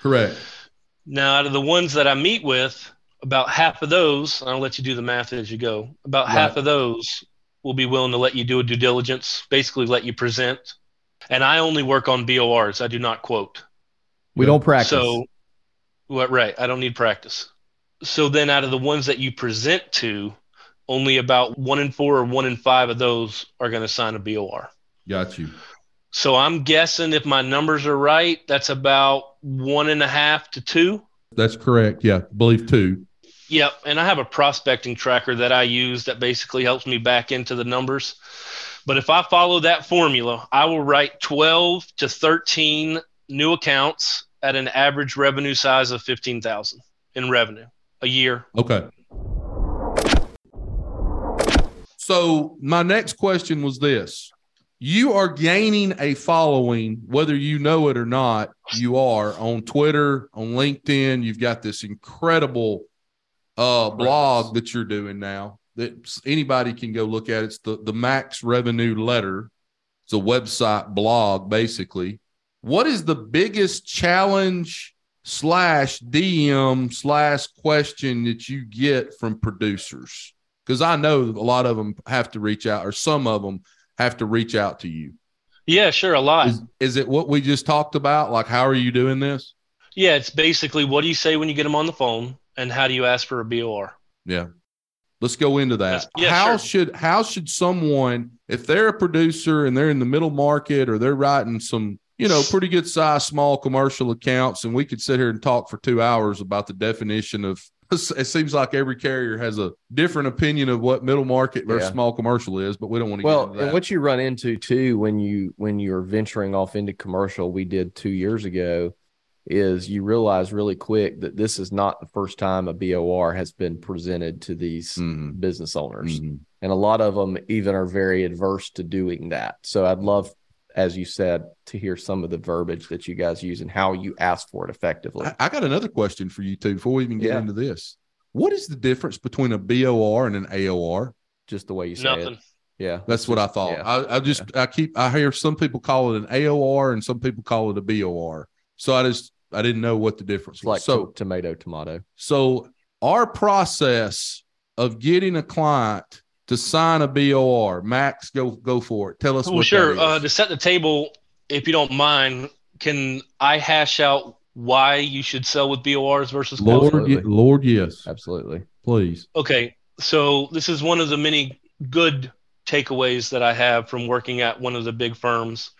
[SPEAKER 1] Correct.
[SPEAKER 3] Now, out of the ones that I meet with, about half of those, I'll let you do the math as you go. About
[SPEAKER 1] Right.
[SPEAKER 3] half of those will be willing to let you do a due diligence, basically let you present. And I only work on BORs. I do not quote.
[SPEAKER 2] we don't practice.
[SPEAKER 3] So, what? Right. I don't need practice. So then, out of the ones that you present to, only about one in four or one in five of those are going to sign a BOR.
[SPEAKER 1] Got you.
[SPEAKER 3] So I'm guessing if my numbers are right, that's about one and a half to two.
[SPEAKER 1] That's correct. Yeah. Believe two.
[SPEAKER 3] Yep. And I have a prospecting tracker that I use that basically helps me back into the numbers. But if I follow that formula, I will write 12 to 13 new accounts at an average revenue size of 15,000 in revenue a year.
[SPEAKER 1] Okay. So my next question was this. You are gaining a following, whether you know it or not, you are on Twitter, on LinkedIn. You've got this incredible uh, blog that you're doing now that anybody can go look at. It's the, the Max Revenue Letter. It's a website blog, basically. What is the biggest challenge slash DM slash question that you get from producers? Because I know a lot of them have to reach out, or some of them have to reach out to you.
[SPEAKER 3] Yeah, sure. A lot.
[SPEAKER 1] Is, is it what we just talked about? Like, how are you doing this?
[SPEAKER 3] Yeah, it's basically what do you say when you get them on the phone and how do you ask for a BOR?
[SPEAKER 1] Yeah. Let's go into that.
[SPEAKER 3] Yeah,
[SPEAKER 1] how
[SPEAKER 3] sure.
[SPEAKER 1] should how should someone, if they're a producer and they're in the middle market or they're writing some, you know, pretty good size small commercial accounts, and we could sit here and talk for two hours about the definition of (laughs) it seems like every carrier has a different opinion of what middle market versus
[SPEAKER 2] Yeah.
[SPEAKER 1] small commercial is, but we don't want to get
[SPEAKER 2] well, and what you run into too when you when you're venturing off into commercial, we did two years ago, is you realize really quick that this is not the first time a BOR has been presented to these
[SPEAKER 1] Mhm.
[SPEAKER 2] business owners.
[SPEAKER 1] Mhm.
[SPEAKER 2] and a lot of them even are very adverse to doing that. So I'd love, as you said, to hear some of the verbiage that you guys use and how you ask for it effectively.
[SPEAKER 1] I, I got another question for you too before we even get
[SPEAKER 2] Yeah.
[SPEAKER 1] into this. What is the difference between a BOR and an AOR?
[SPEAKER 2] Just the way you say
[SPEAKER 3] Nothing.
[SPEAKER 2] it. Yeah,
[SPEAKER 1] That's what I thought.
[SPEAKER 2] Yeah.
[SPEAKER 1] I, I just I keep I hear some people call it an AOR and some people call it a BOR. So I just I didn't know what the difference
[SPEAKER 2] it's
[SPEAKER 1] was.
[SPEAKER 2] like
[SPEAKER 1] so
[SPEAKER 2] tomato, tomato.
[SPEAKER 1] so our process of getting a client to sign a BOR, Max, go go for it. Tell us
[SPEAKER 3] Well,
[SPEAKER 1] what
[SPEAKER 3] sure.
[SPEAKER 1] that
[SPEAKER 3] Uh,
[SPEAKER 1] is.
[SPEAKER 3] to set the table, if you don't mind, can I hash out why you should sell with BORs versus
[SPEAKER 1] Lord,
[SPEAKER 3] California?
[SPEAKER 1] ye- Lord, yes,
[SPEAKER 2] Absolutely.
[SPEAKER 1] please.
[SPEAKER 3] Okay. So this is one of the many good takeaways that I have from working at one of the big firms.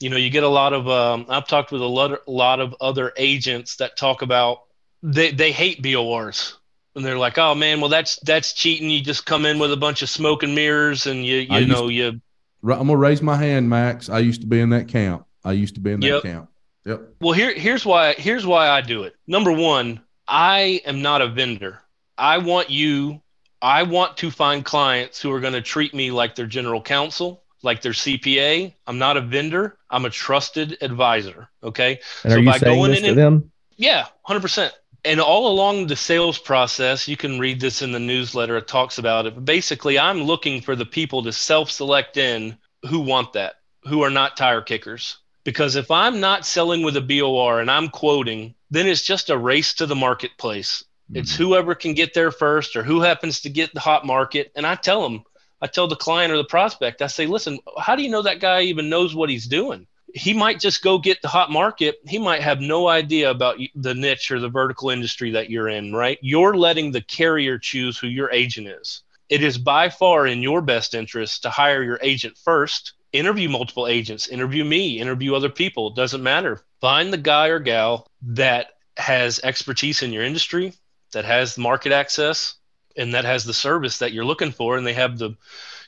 [SPEAKER 3] You know, you get a lot of. Um, I've talked with a lot, a lot of other agents that talk about they they hate BORs and they're like, "Oh man, well that's that's cheating. You just come in with a bunch of smoke and mirrors, and you you know to, you." I'm
[SPEAKER 1] gonna raise my hand, Max. I used to be in that camp. I used to be in that yep. camp. Yep.
[SPEAKER 3] Well, here here's why here's why I do it. Number one, I am not a vendor. I want you. I want to find clients who are going to treat me like their general counsel, like their CPA. I'm not a vendor. I'm a trusted advisor. Okay.
[SPEAKER 2] And so are you by saying going this in to and, them?
[SPEAKER 3] Yeah, hundred percent and all along the sales process, you can read this in the newsletter. It talks about it. But basically, I'm looking for the people to self select in who want that, who are not tire kickers. Because if I'm not selling with a BOR and I'm quoting, then it's just a race to the marketplace. Mm-hmm. It's whoever can get there first or who happens to get the hot market. And I tell them, I tell the client or the prospect, I say, listen, how do you know that guy even knows what he's doing? He might just go get the hot market. He might have no idea about the niche or the vertical industry that you're in, right? You're letting the carrier choose who your agent is. It is by far in your best interest to hire your agent first, interview multiple agents, interview me, interview other people. It doesn't matter. Find the guy or gal that has expertise in your industry, that has market access, and that has the service that you're looking for, and they have the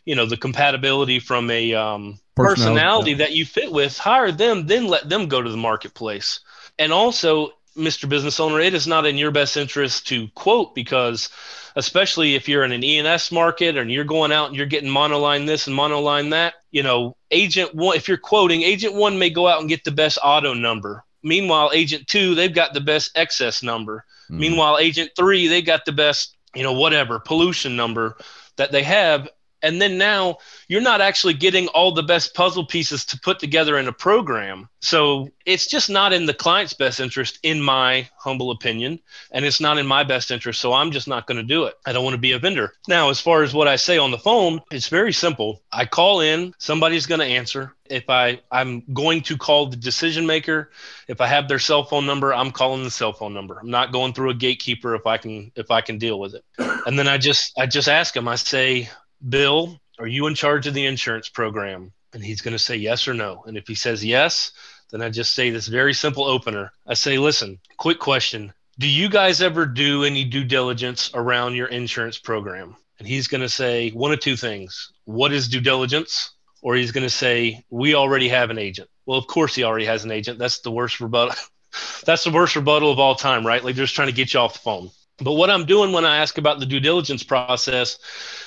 [SPEAKER 3] you know the compatibility from a um, personality, personality that you fit with hire them then let them go to the marketplace. And also mr business owner it is not in your best interest to quote because especially if you're in an E&S market and you're going out and you're getting monoline this and monoline that you know agent one if you're quoting agent one may go out and get the best auto number. Meanwhile agent two they've got the best excess number. Mm. meanwhile agent three they got the best you know whatever pollution number that they have and then now you're not actually getting all the best puzzle pieces to put together in a program. So it's just not in the client's best interest in my humble opinion and it's not in my best interest so i'm just not going to do it. I don't want to be a vendor. Now as far as what i say on the phone it's very simple. I call in somebody's going to answer. If i i'm going to call the decision maker if i have their cell phone number i'm calling the cell phone number. I'm not going through a gatekeeper if i can if i can deal with it. And then i just i just ask them. I say Bill, are you in charge of the insurance program? And he's going to say yes or no. And if he says yes, then I just say this very simple opener. I say, listen, quick question. Do you guys ever do any due diligence around your insurance program? And he's going to say one of two things. What is due diligence? Or he's going to say, we already have an agent. Well, of course he already has an agent. That's the worst rebuttal. (laughs) That's the worst rebuttal of all time, right? Like they're just trying to get you off the phone. But what I'm doing when I ask about the due diligence process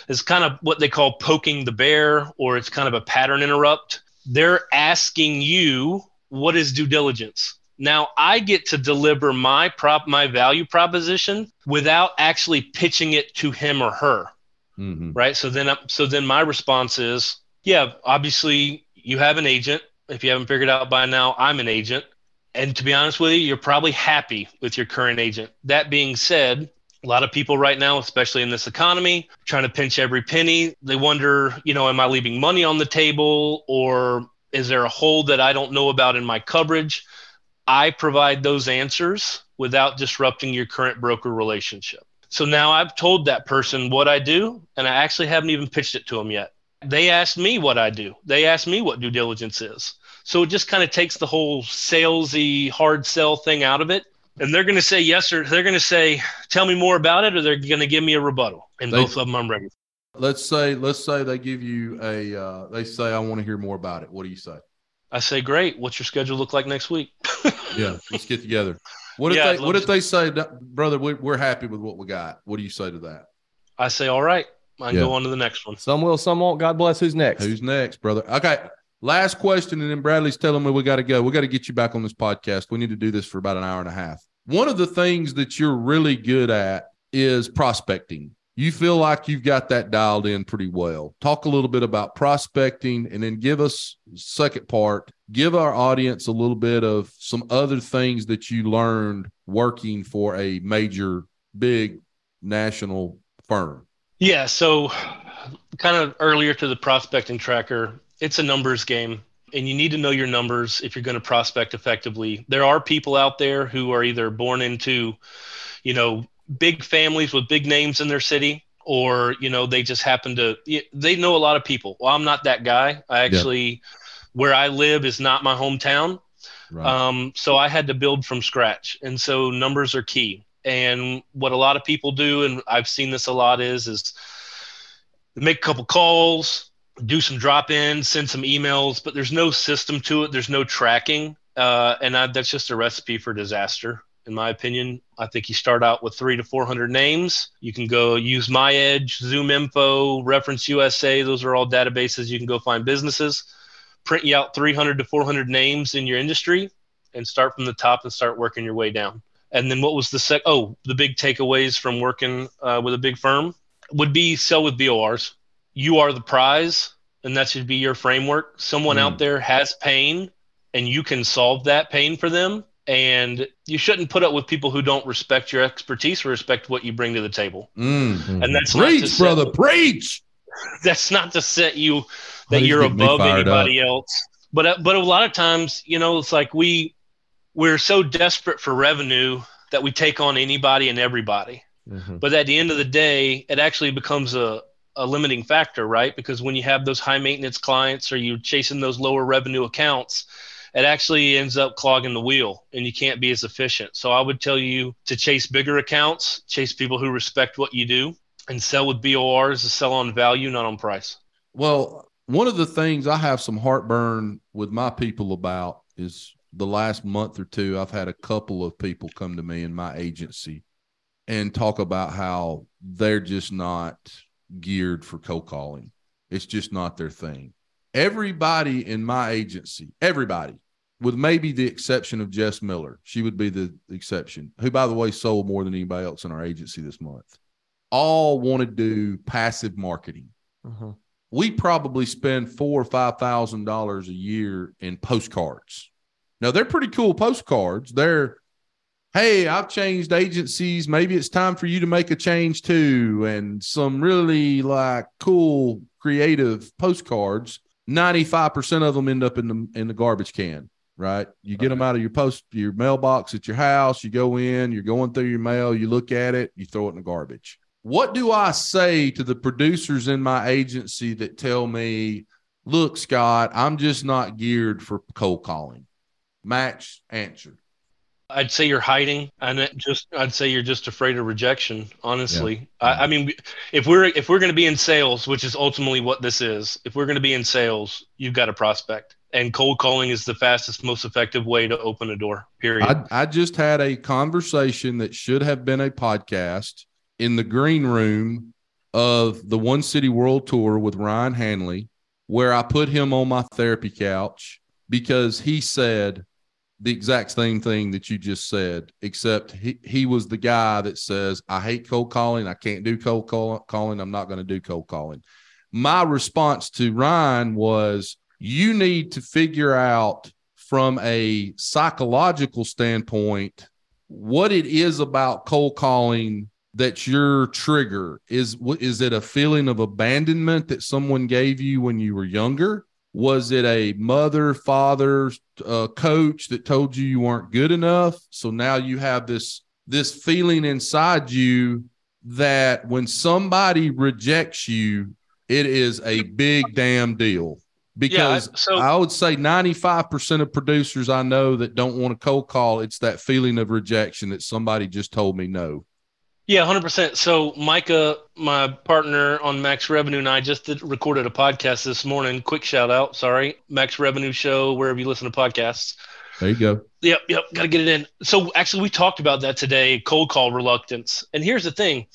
[SPEAKER 3] is kind of what they call poking the bear, or it's kind of a pattern interrupt. They're asking you, what is due diligence? Now I get to deliver my prop, my value proposition without actually pitching it to him or her. Mm-hmm. Right. So then, so then my response is, yeah, obviously you have an agent. If you haven't figured out by now, I'm an agent. And to be honest with you, you're probably happy with your current agent. That being said, a lot of people right now, especially in this economy, trying to pinch every penny. They wonder, you know, am I leaving money on the table or is there a hole that I don't know about in my coverage? I provide those answers without disrupting your current broker relationship. So now I've told that person what I do, and I actually haven't even pitched it to them yet. They asked me what I do. They asked me what due diligence is. So it just kind of takes the whole salesy hard sell thing out of it. And they're going to say yes or they're going to say, tell me more about it, or they're going to give me a rebuttal. And they, both of them I'm ready.
[SPEAKER 1] Let's say, let's say they give you a, uh, they say, I want to hear more about it. What do you say?
[SPEAKER 3] I say, great. What's your schedule look like next week? (laughs)
[SPEAKER 1] yeah, let's get together. What if yeah, they, what if they say, brother, we're happy with what we got? What do you say to that?
[SPEAKER 3] I say, all right. I yeah. go on to the next one.
[SPEAKER 2] Some will, some won't. God bless. Who's next?
[SPEAKER 1] Who's next, brother? Okay. Last question, and then Bradley's telling me we got to go. We got to get you back on this podcast. We need to do this for about an hour and a half. One of the things that you're really good at is prospecting. You feel like you've got that dialed in pretty well. Talk a little bit about prospecting and then give us second part, give our audience a little bit of some other things that you learned working for a major big national firm.
[SPEAKER 3] Yeah, so kind of earlier to the prospecting tracker, it's a numbers game and you need to know your numbers if you're going to prospect effectively. There are people out there who are either born into, you know, big families with big names in their city or you know they just happen to they know a lot of people well i'm not that guy i actually yeah. where i live is not my hometown right. um, so i had to build from scratch and so numbers are key and what a lot of people do and i've seen this a lot is is make a couple calls do some drop ins send some emails but there's no system to it there's no tracking uh, and I, that's just a recipe for disaster in my opinion. I think you start out with three to 400 names. You can go use MyEdge, Zoom Info, Reference USA. Those are all databases you can go find businesses. Print you out 300 to 400 names in your industry and start from the top and start working your way down. And then what was the sec? Oh, the big takeaways from working uh, with a big firm would be sell with BORs. You are the prize, and that should be your framework. Someone mm. out there has pain, and you can solve that pain for them and you shouldn't put up with people who don't respect your expertise or respect what you bring to the table.
[SPEAKER 1] Mm-hmm. And that's preach, brother, preach. (laughs)
[SPEAKER 3] That's not to set you that you're above anybody up. else. But uh, but a lot of times, you know, it's like we we're so desperate for revenue that we take on anybody and everybody. Mm-hmm. But at the end of the day, it actually becomes a a limiting factor, right? Because when you have those high maintenance clients or you're chasing those lower revenue accounts, it actually ends up clogging the wheel and you can't be as efficient. So I would tell you to chase bigger accounts, chase people who respect what you do, and sell with BORs to sell on value, not on price.
[SPEAKER 1] Well, one of the things I have some heartburn with my people about is the last month or two, I've had a couple of people come to me in my agency and talk about how they're just not geared for cold calling. It's just not their thing everybody in my agency, everybody, with maybe the exception of Jess Miller, she would be the exception, who, by the way, sold more than anybody else in our agency this month, all want to do passive marketing. Uh-huh. We probably spend four or five thousand dollars a year in postcards. Now they're pretty cool postcards. They're hey, I've changed agencies. Maybe it's time for you to make a change too. And some really like cool, creative postcards 95% of them end up in the in the garbage can right? You get them out of your post your mailbox at your house. You go in you're going through your mail you look at it you throw it in the garbage. What do i say to the producers in my agency that tell me look scott i'm just not geared for cold calling? Max answer
[SPEAKER 3] I'd say you're hiding, and just I'd say you're just afraid of rejection. Honestly, yeah. I, I, mean, if we're if we're going to be in sales, which is ultimately what this is, if we're going to be in sales, you've got a prospect, and cold calling is the fastest, most effective way to open a door. Period.
[SPEAKER 1] I, I just had a conversation that should have been a podcast in the green room of the One City World Tour with Ryan Hanley, where I put him on my therapy couch because he said the exact same thing that you just said, except he, he was the guy that says, I hate cold calling. I can't do cold call, calling. I'm not going to do cold calling. My response to Ryan was, you need to figure out from a psychological standpoint what it is about cold calling that's your trigger is is it a feeling of abandonment that someone gave you when you were younger was it a mother, father, uh, coach that told you you weren't good enough? So now you have this this feeling inside you that when somebody rejects you, it is a big damn deal. Because yeah, so- I would say 95% of producers I know that don't want to cold call, it's that feeling of rejection that somebody just told me no.
[SPEAKER 3] Yeah, hundred percent. So Micah, my partner on Max Revenue, and I just did, recorded a podcast this morning. Quick shout out, sorry, Max Revenue Show, wherever you listen to podcasts.
[SPEAKER 1] There you go.
[SPEAKER 3] Yep, yep, got to get it in. So actually, we talked about that today, cold call reluctance. And here's the thing,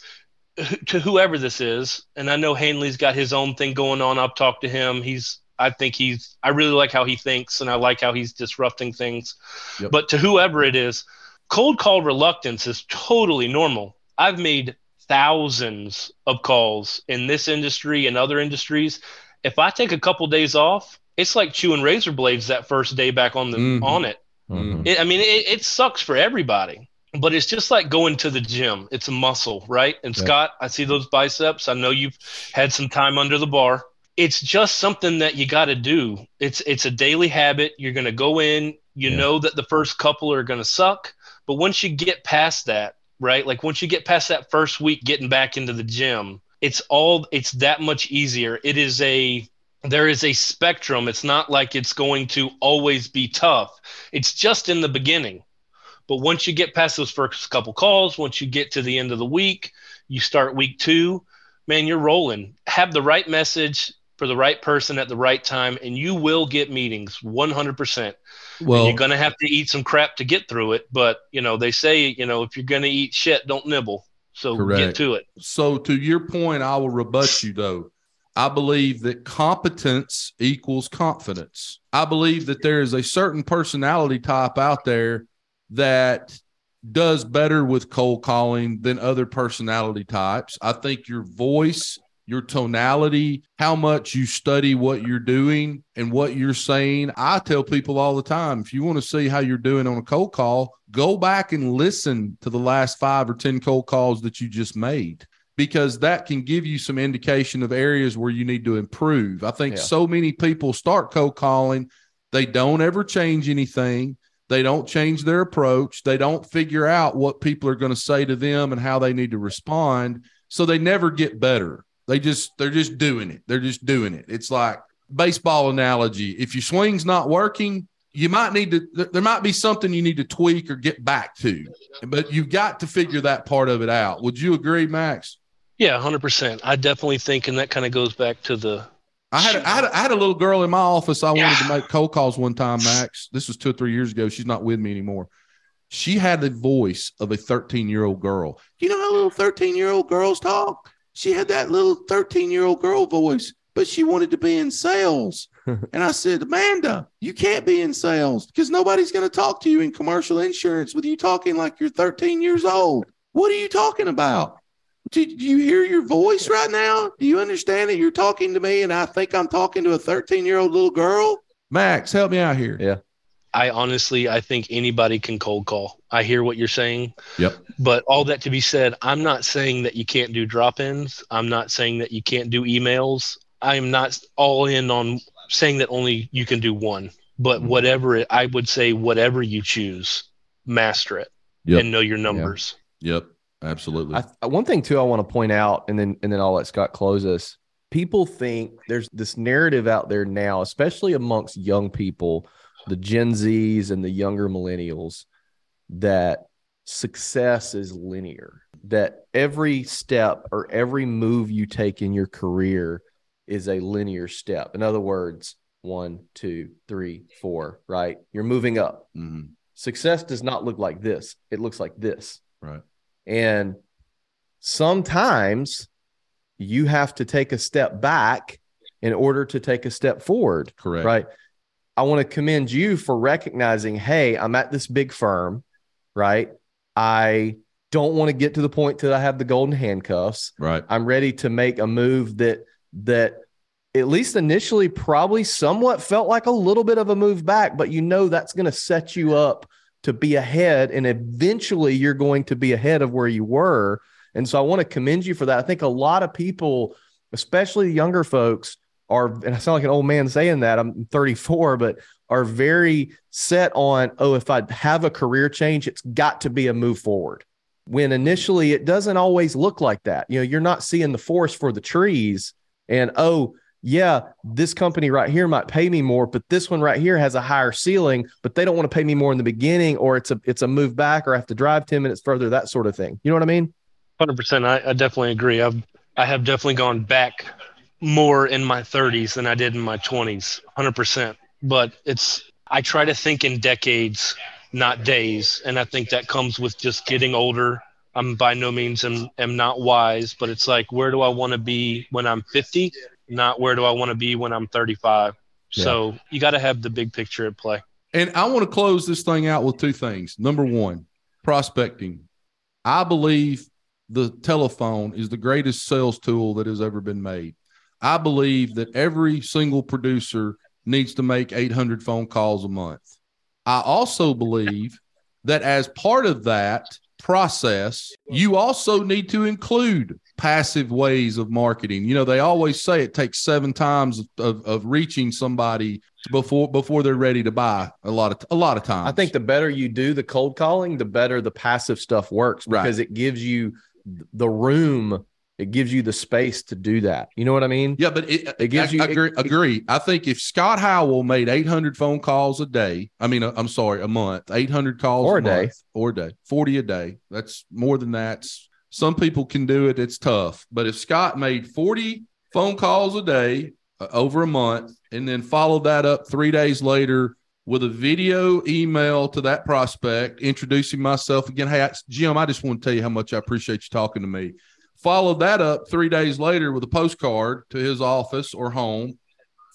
[SPEAKER 3] to whoever this is, and I know Hanley's got his own thing going on. I've talked to him. He's, I think he's, I really like how he thinks, and I like how he's disrupting things. Yep. But to whoever it is, cold call reluctance is totally normal I've made thousands of calls in this industry and other industries. If I take a couple days off, it's like chewing razor blades that first day back on the mm-hmm. on it. Mm-hmm. it I mean, it, it, sucks for everybody, but it's just like going to the gym. It's a muscle, right? And Scott, I see those biceps. I know you've had some time under the bar. It's just something that you got to do. It's it's a daily habit. You're going to go in. You yeah. know that the first couple are going to suck, but once you get past that, right? Like once you get past that first week getting back into the gym, it's all it's that much easier. It is a there is a spectrum. It's not like it's going to always be tough. It's just in the beginning. But once you get past those first couple calls, once you get to the end of the week, you start week two, man, you're rolling. Have the right message for the right person at the right time, and you will get meetings 100%. Well, and you're going to have to eat some crap to get through it. But, you know, they say, you know, if you're going to eat shit, don't nibble. So correct. get to it.
[SPEAKER 1] So, to your point, I will rebut you though. I believe that competence equals confidence. I believe that there is a certain personality type out there that does better with cold calling than other personality types. I think your voice, your tonality, how much you study what you're doing and what you're saying. I tell people all the time if you want to see how you're doing on a cold call, go back and listen to the last five or 10 cold calls that you just made because that can give you some indication of areas where you need to improve. I think yeah. so many people start cold calling, they don't ever change anything. They don't change their approach. They don't figure out what people are going to say to them and how they need to respond. So they never get better. They just they're just doing it. They're just doing it. It's like baseball analogy. If your swing's not working, you might need to there might be something you need to tweak or get back to. But you've got to figure that part of it out. Would you agree, Max?
[SPEAKER 3] Yeah, hundred percent. I definitely think, and that kind of goes back to the.
[SPEAKER 1] I had, a, I had I had a little girl in my office. I wanted to make cold calls one time, Max. This was two or three years ago. She's not with me anymore. She had the voice of a 13 year old girl. You know how little 13 year old girls talk? She had that little 13 year old girl voice, but she wanted to be in sales. (laughs) and I said, Amanda, you can't be in sales because nobody's going to talk to you in commercial insurance with you talking like you're 13 years old. What are you talking about? Do, do you hear your voice right now? Do you understand that you're talking to me and I think I'm talking to a 13 year old little girl? Max, help me out here.
[SPEAKER 2] Yeah.
[SPEAKER 3] I honestly, I think anybody can cold call. I hear what you're saying.
[SPEAKER 1] Yep.
[SPEAKER 3] But all that to be said, I'm not saying that you can't do drop ins. I'm not saying that you can't do emails. I'm not all in on saying that only you can do one. But mm-hmm. whatever it, I would say, whatever you choose, master it yep. and know your numbers.
[SPEAKER 1] Yep. yep. Absolutely.
[SPEAKER 2] I, one thing too, I want to point out, and then and then I'll let Scott close us. People think there's this narrative out there now, especially amongst young people, the Gen Zs and the younger millennials, that success is linear. That every step or every move you take in your career is a linear step. In other words, one, two, three, four, right? You're moving up. Mm-hmm. Success does not look like this. It looks like this.
[SPEAKER 1] Right.
[SPEAKER 2] And sometimes you have to take a step back in order to take a step forward.
[SPEAKER 1] Correct.
[SPEAKER 2] Right. I want to commend you for recognizing, hey, I'm at this big firm, right? I don't want to get to the point that I have the golden handcuffs.
[SPEAKER 1] Right.
[SPEAKER 2] I'm ready to make a move that that at least initially probably somewhat felt like a little bit of a move back, but you know that's going to set you up to be ahead and eventually you're going to be ahead of where you were and so i want to commend you for that i think a lot of people especially younger folks are and i sound like an old man saying that i'm 34 but are very set on oh if i have a career change it's got to be a move forward when initially it doesn't always look like that you know you're not seeing the forest for the trees and oh yeah, this company right here might pay me more, but this one right here has a higher ceiling, but they don't want to pay me more in the beginning, or it's a it's a move back, or I have to drive 10 minutes further, that sort of thing. You know what I mean?
[SPEAKER 3] Hundred percent. I, I definitely agree. I've I have definitely gone back more in my 30s than I did in my 20s. Hundred percent. But it's I try to think in decades, not days, and I think that comes with just getting older. I'm by no means am, am not wise, but it's like where do I want to be when I'm 50? not where do I want to be when I'm 35. Yeah. So you got to have the big picture at play.
[SPEAKER 1] And I want to close this thing out with two things. Number one, prospecting. I believe the telephone is the greatest sales tool that has ever been made. I believe that every single producer needs to make 800 phone calls a month. I also believe that as part of that process, you also need to include passive ways of marketing. You know, they always say it takes seven times of, of reaching somebody before before they're ready to buy. A lot of a lot of times.
[SPEAKER 2] I think the better you do the cold calling, the better the passive stuff works because right. it gives you the room it gives you the space to do that. You know what I mean?
[SPEAKER 1] Yeah, but it,
[SPEAKER 2] It gives
[SPEAKER 1] I,
[SPEAKER 2] you-
[SPEAKER 1] I agree,
[SPEAKER 2] it-
[SPEAKER 1] agree. I think if Scott Howell made 800 phone calls a day, I mean, uh, I'm sorry, a month, 800 calls
[SPEAKER 2] Or a day.
[SPEAKER 1] month, or a day, 40 a day. That's more than that. Some people can do it. It's tough. But if Scott made 40 phone calls a day uh, over a month and then followed that up three days later with a video email to that prospect introducing myself again. Hey, I- Jim, I just want to tell you how much I appreciate you talking to me followed that up three days later with a postcard to his office or home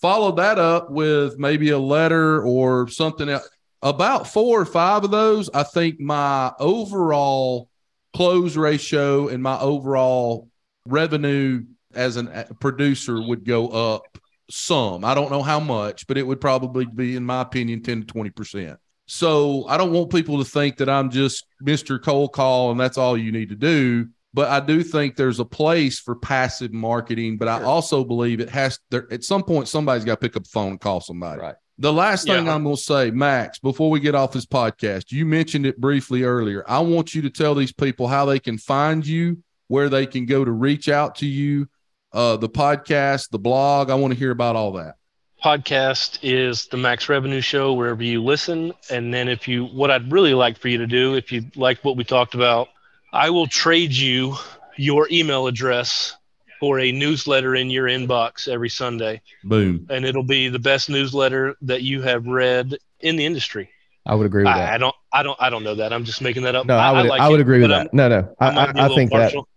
[SPEAKER 1] followed that up with maybe a letter or something else about four or five of those i think my overall close ratio and my overall revenue as a producer would go up some. I don't know how much but it would probably be in my opinion 10 to 20 percent. So i don't want people to think that i'm just mr cold call and that's all you need to do but I do think there's a place for passive marketing. But I also believe it has there at some point somebody's got to pick up the phone and call somebody.
[SPEAKER 2] Right.
[SPEAKER 1] The last thing
[SPEAKER 3] Yeah.
[SPEAKER 1] I'm going to say, Max, before we get off this podcast, you mentioned it briefly earlier. I want you to tell these people how they can find you, where they can go to reach out to you, uh, the podcast, the blog. I want to hear about all that.
[SPEAKER 3] podcast is the Max Revenue Show wherever you listen. And then if you, what I'd really like for you to do, if you like what we talked about, I will trade you your email address for a newsletter in your inbox every Sunday,
[SPEAKER 1] Boom.
[SPEAKER 3] and it'll be the best newsletter that you have read in the industry.
[SPEAKER 2] I would agree with
[SPEAKER 3] I,
[SPEAKER 2] that.
[SPEAKER 3] I don't, I don't, I don't know that. I'm just making that up.
[SPEAKER 2] no, I would. I,
[SPEAKER 3] like
[SPEAKER 2] would
[SPEAKER 3] it,
[SPEAKER 2] agree with
[SPEAKER 3] but I'm-
[SPEAKER 2] that. No, no, I, I, I think that.
[SPEAKER 3] partial.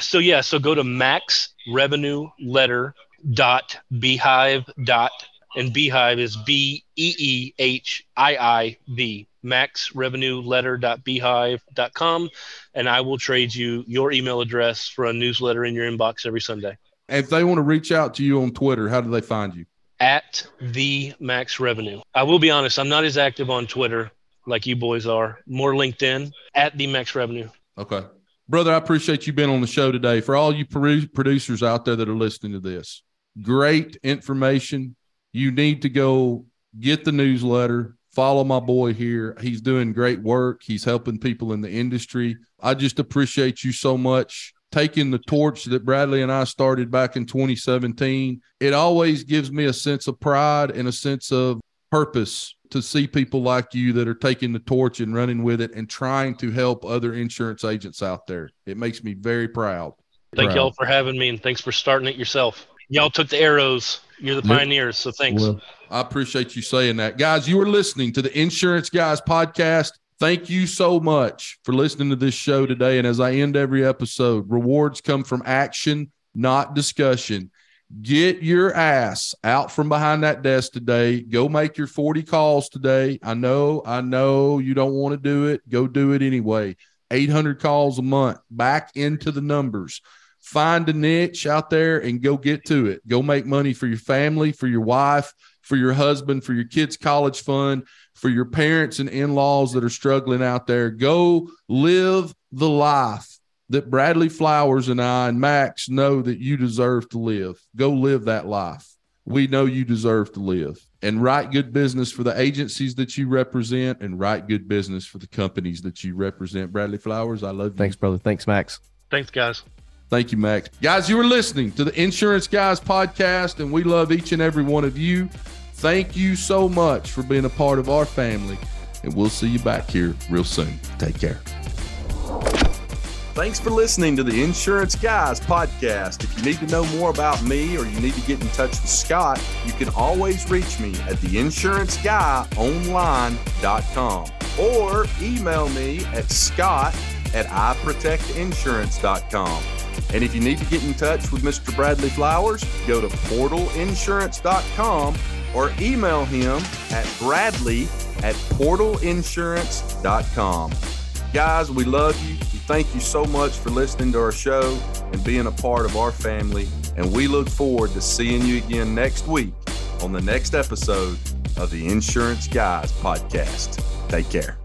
[SPEAKER 3] (coughs) so yeah, so go to max revenue letter dot beehiiv dot and beehiiv is B E E H I I V max revenue letter dot beehiiv com and I will trade you your email address for a newsletter in your inbox every Sunday
[SPEAKER 1] If they want to reach out to you on Twitter, how do they find you?
[SPEAKER 3] at the max revenue. I will be honest, I'm not as active on Twitter like you boys are. More LinkedIn at the max revenue.
[SPEAKER 1] Okay. Brother, I appreciate you being on the show today. For all you producers out there that are listening to this, great information. You need to go get the newsletter, follow my boy here. He's doing great work, he's helping people in the industry. I just appreciate you so much taking the torch that Bradley and I started back in 2017. It always gives me a sense of pride and a sense of purpose to see people like you that are taking the torch and running with it and trying to help other insurance agents out there. It makes me very proud.
[SPEAKER 3] Thank
[SPEAKER 2] Proud.
[SPEAKER 3] y'all for having me and thanks for starting it yourself. Y'all took the arrows. You're the pioneers, so thanks.
[SPEAKER 2] Well,
[SPEAKER 1] I appreciate you saying that. Guys, you are listening to the Insurance Guys podcast. Thank you so much for listening to this show today. And as I end every episode, rewards come from action, not discussion. Get your ass out from behind that desk today. Go make your 40 calls today. I know, I know you don't want to do it. Go do it anyway. 800 calls a month, back into the numbers. Find a niche out there and go get to it. Go make money for your family, for your wife, for your husband, for your kids' college fund, for your parents and in laws that are struggling out there. Go live the life that Bradley Flowers and I and Max know that you deserve to live. Go live that life. We know you deserve to live and write good business for the agencies that you represent and write good business for the companies that you represent. Bradley Flowers, I love you.
[SPEAKER 2] thanks, brother. Thanks, Max.
[SPEAKER 3] Thanks, guys.
[SPEAKER 1] Thank you, Max. Guys, you are listening to the Insurance Guys podcast, and we love each and every one of you. Thank you so much for being a part of our family, and we'll see you back here real soon. Take care. Thanks for listening to the Insurance Guys podcast. If you need to know more about me or you need to get in touch with Scott, you can always reach me at theinsuranceguyonline.com or email me at scott at iprotectinsurance.com. And if you need to get in touch with Mr. Bradley Flowers, go to portalinsurance.com or email him at bradley at portalinsurance.com. Guys, we love you. We thank you so much for listening to our show and being a part of our family. And we look forward to seeing you again next week on the next episode of the Insurance Guys podcast. Take care.